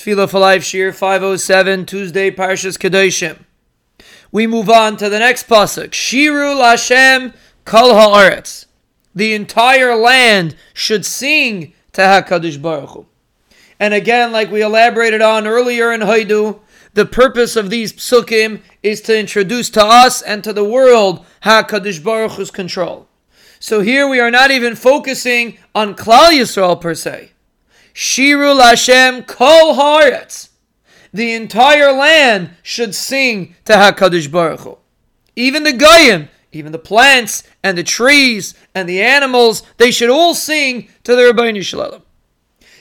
Tefillah for Life Shiur 507, Tuesday, Parshas Kedoshim. We move on to the next pasuk. Shiru Lashem Kol Haaretz. The entire land should sing to Hakadosh Baruch Hu. And again, like we elaborated on earlier in Hodu, the purpose of these psukim is to introduce to us and to the world Hakadosh Baruch Hu's control. So here we are not even focusing on Klal Yisrael per se. Shiru Lashem Kol Haaretz. The entire land should sing to Hakadosh Baruch Hu. Even the goyim, even the plants and the trees and the animals, they should all sing to the Ribono Shel Olam.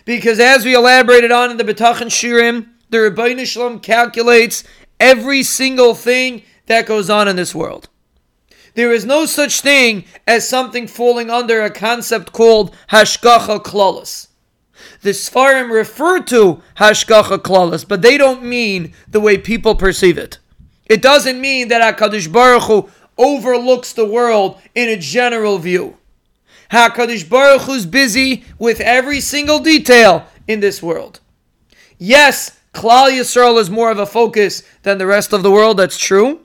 Because as we elaborated on in the B'tachan Shirim, the Ribono Shel Olam calculates every single thing that goes on in this world. There is no such thing as something falling under a concept called Hashgacha Klalis. The Sfarim refer to Hashgacha Klalis, but they don't mean the way people perceive it. It doesn't mean that HaKadosh Baruch Hu overlooks the world in a general view. HaKadosh Baruch Hu is busy with every single detail in this world. Yes, Klal Yisrael is more of a focus than the rest of the world, that's true.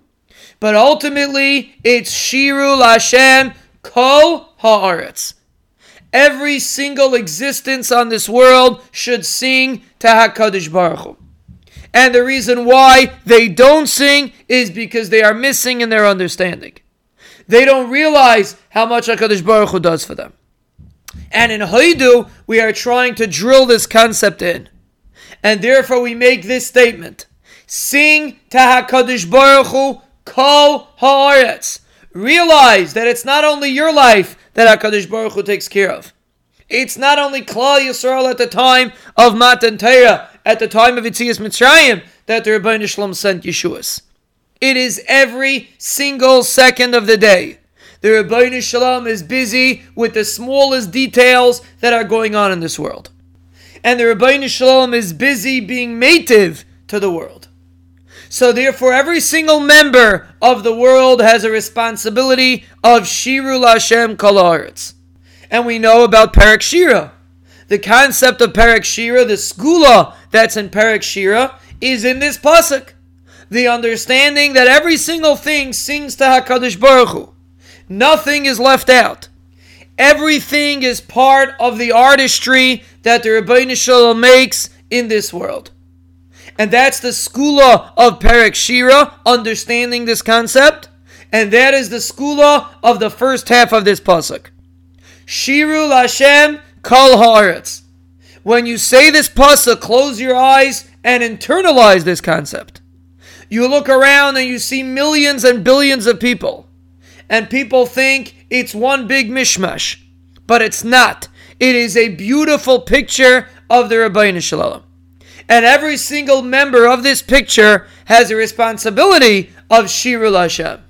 But ultimately, it's Shiru Lashem Kol Haaretz. Every single existence on this world should sing to HaKadosh Baruch Hu. And the reason why they don't sing is because they are missing in their understanding. They don't realize how much HaKadosh Baruch Hu does for them. And in Hodu, we are trying to drill this concept in. And therefore we make this statement. Sing to HaKadosh Baruch Hu Kol Haaretz. Realize that it's not only your life that HaKadosh Baruch Hu takes care of. It's not only Klal Yisrael at the time of Matan Torah, at the time of Yetzias Mitzrayim, that the Ribono Shel Olam sent Yeshuas. It is every single second of the day. The Ribono Shel Olam is busy with the smallest details that are going on in this world. And the Ribono Shel Olam is busy being native to the world. So therefore, every single member of the world has a responsibility of Shiru Lashem Kol Haaretz. And we know about Perek Shira. The concept of Perek Shira, the skula that's in Perek Shira, is in this pasuk. The understanding that every single thing sings to Hakadosh Baruch Hu. Nothing is left out. Everything is part of the artistry that the Ribono Shel Olam makes in this world. And that's the skula of Perek Shira, understanding this concept. And that is the skula of the first half of this pasuk. Shiru Lashem Kol Haaretz. When you say this pasuk, close your eyes and internalize this concept. You look around and you see millions and billions of people. And people think it's one big mishmash. But it's not. It is a beautiful picture of the Ribono Shel Olam. And every single member of this picture has a responsibility of Shiru Lashem.